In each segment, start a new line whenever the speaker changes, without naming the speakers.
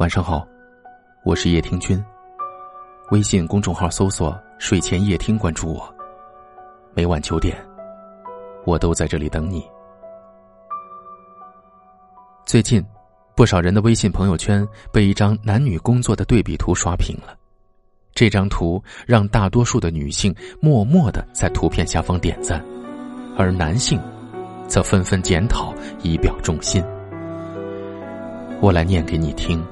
晚上好，我是叶听君。微信公众号搜索“睡前夜听”，关注我。每晚九点，我都在这里等你。最近，不少人的微信朋友圈被一张男女工作的对比图刷屏了。这张图让大多数的女性默默的在图片下方点赞，而男性则纷纷检讨，以表忠心。我来念给你听。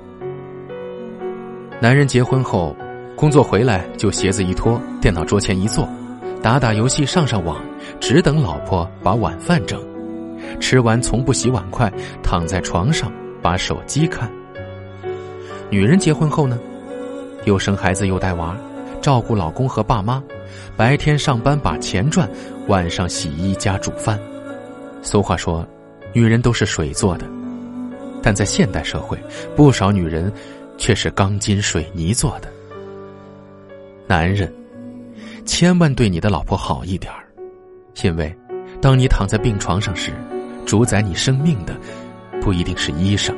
男人结婚后，工作回来就鞋子一脱，电脑桌前一坐，打打游戏，上上网，只等老婆把晚饭整。吃完从不洗碗筷，躺在床上把手机看。女人结婚后呢，又生孩子又带娃，照顾老公和爸妈，白天上班把钱赚，晚上洗衣加煮饭。俗话说，女人都是水做的，但在现代社会，不少女人。却是钢筋水泥做的。男人，千万对你的老婆好一点儿，因为，当你躺在病床上时，主宰你生命的，不一定是医生，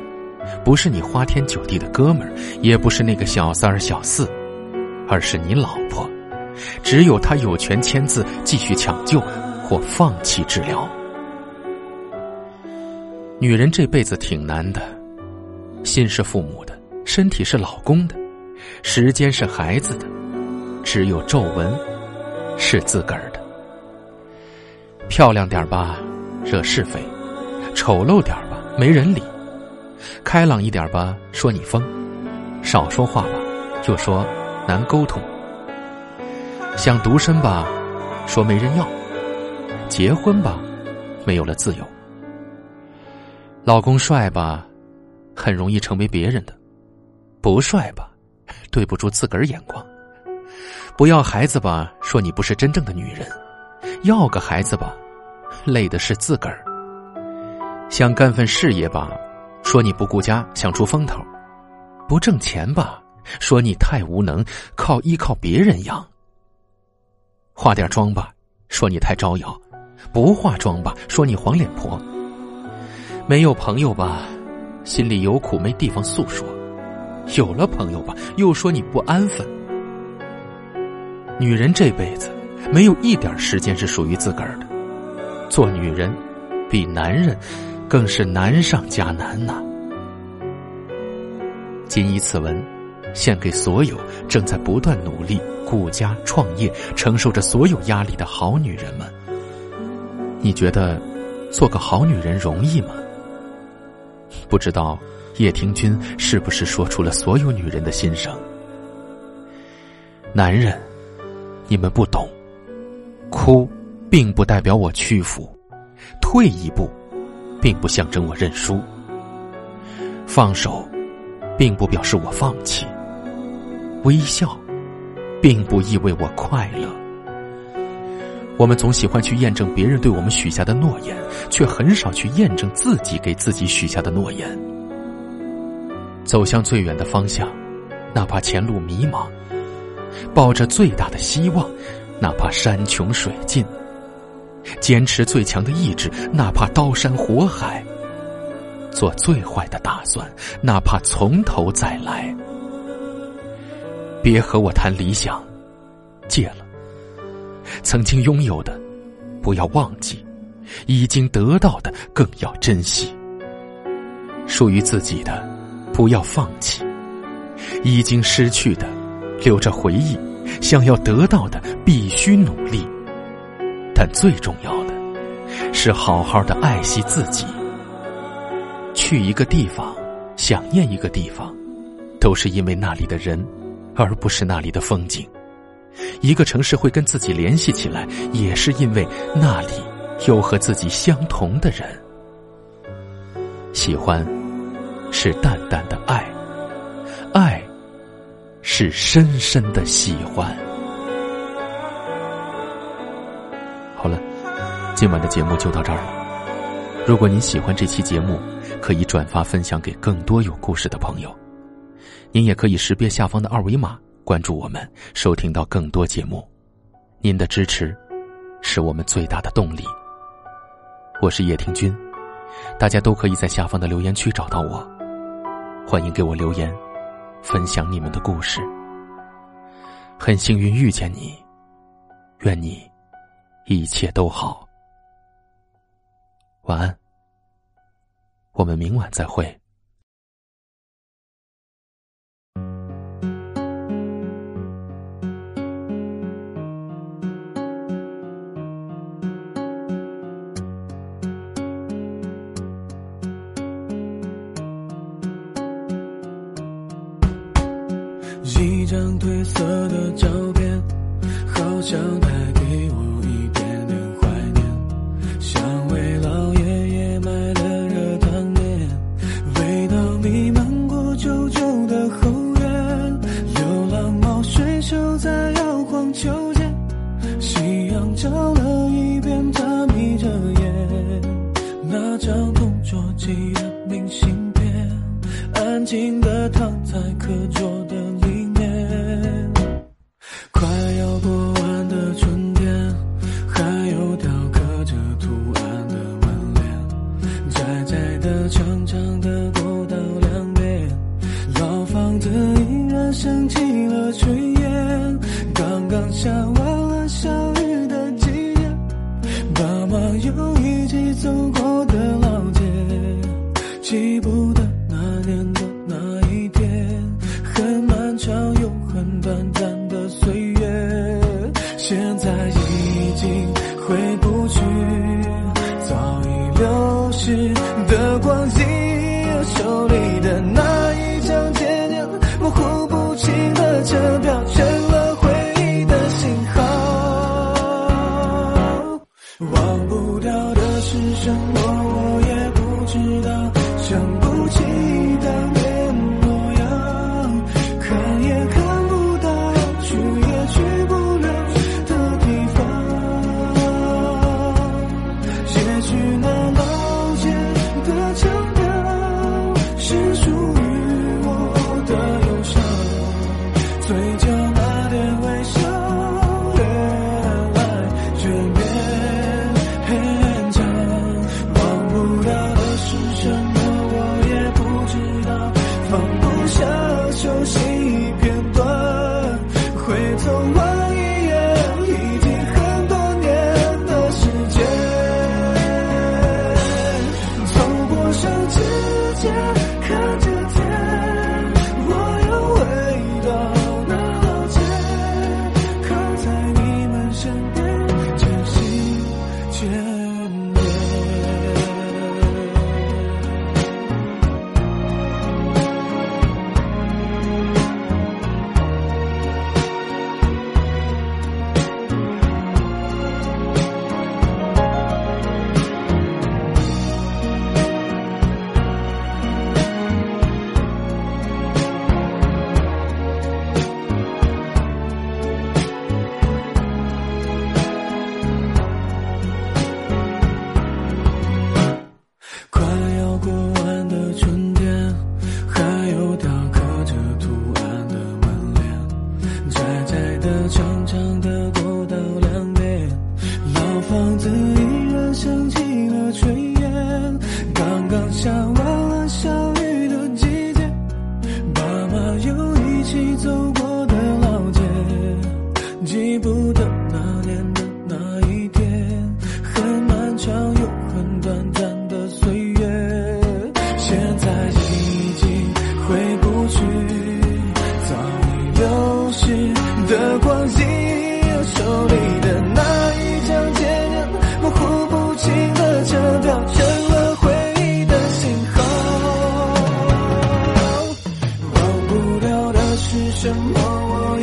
不是你花天酒地的哥们儿，也不是那个小三儿小四，而是你老婆。只有她有权签字继续抢救或放弃治疗。女人这辈子挺难的，心是父母的。身体是老公的，时间是孩子的，只有皱纹是自个儿的。漂亮点吧，惹是非；丑陋点吧，没人理；开朗一点吧，说你疯；少说话吧，又说难沟通；想独身吧，说没人要；结婚吧，没有了自由；老公帅吧，很容易成为别人的。不帅吧，对不住自个儿眼光；不要孩子吧，说你不是真正的女人；要个孩子吧，累的是自个儿。想干份事业吧，说你不顾家，想出风头；不挣钱吧，说你太无能，靠依靠别人养。化点妆吧，说你太招摇；不化妆吧，说你黄脸婆。没有朋友吧，心里有苦没地方诉说。有了朋友吧，又说你不安分。女人这辈子没有一点时间是属于自个儿的，做女人比男人更是难上加难呐。谨以此文，献给所有正在不断努力顾家创业、承受着所有压力的好女人们。你觉得做个好女人容易吗？不知道。叶听君是不是说出了所有女人的心声？男人，你们不懂，哭并不代表我屈服，退一步，并不象征我认输，放手，并不表示我放弃，微笑，并不意味我快乐。我们总喜欢去验证别人对我们许下的诺言，却很少去验证自己给自己许下的诺言。走向最远的方向，哪怕前路迷茫；抱着最大的希望，哪怕山穷水尽；坚持最强的意志，哪怕刀山火海；做最坏的打算，哪怕从头再来。别和我谈理想，戒了。曾经拥有的，不要忘记；已经得到的，更要珍惜。属于自己的。不要放弃，已经失去的留着回忆，想要得到的必须努力。但最重要的，是好好的爱惜自己。去一个地方，想念一个地方，都是因为那里的人，而不是那里的风景。一个城市会跟自己联系起来，也是因为那里有和自己相同的人。喜欢。是淡淡的爱，爱是深深的喜欢。好了，今晚的节目就到这儿了。如果您喜欢这期节目，可以转发分享给更多有故事的朋友。您也可以识别下方的二维码关注我们，收听到更多节目。您的支持是我们最大的动力。我是叶听君，大家都可以在下方的留言区找到我。欢迎给我留言，分享你们的故事。很幸运遇见你，愿你一切都好。晚安，我们明晚再会。
褪色的照片，好像带给我一点点怀念。像为老爷爷买的热汤面，味道弥漫过旧旧的后院。流浪猫睡熟在摇晃秋千，夕阳照了一遍，它眯着眼。那张同桌寄的明信片，安静的躺在课桌的。起了炊烟，刚刚下完了小雨的季节，爸妈又一起走过的老街，记不得那年的那一天，很漫长又很短暂的岁月，现在已经回 strange 房子依然升起了炊烟刚刚下完了小雨的季节爸妈又一起走过的老街记不得哪年的哪一天很漫长又很短暂的岁月现在已经回是什么，我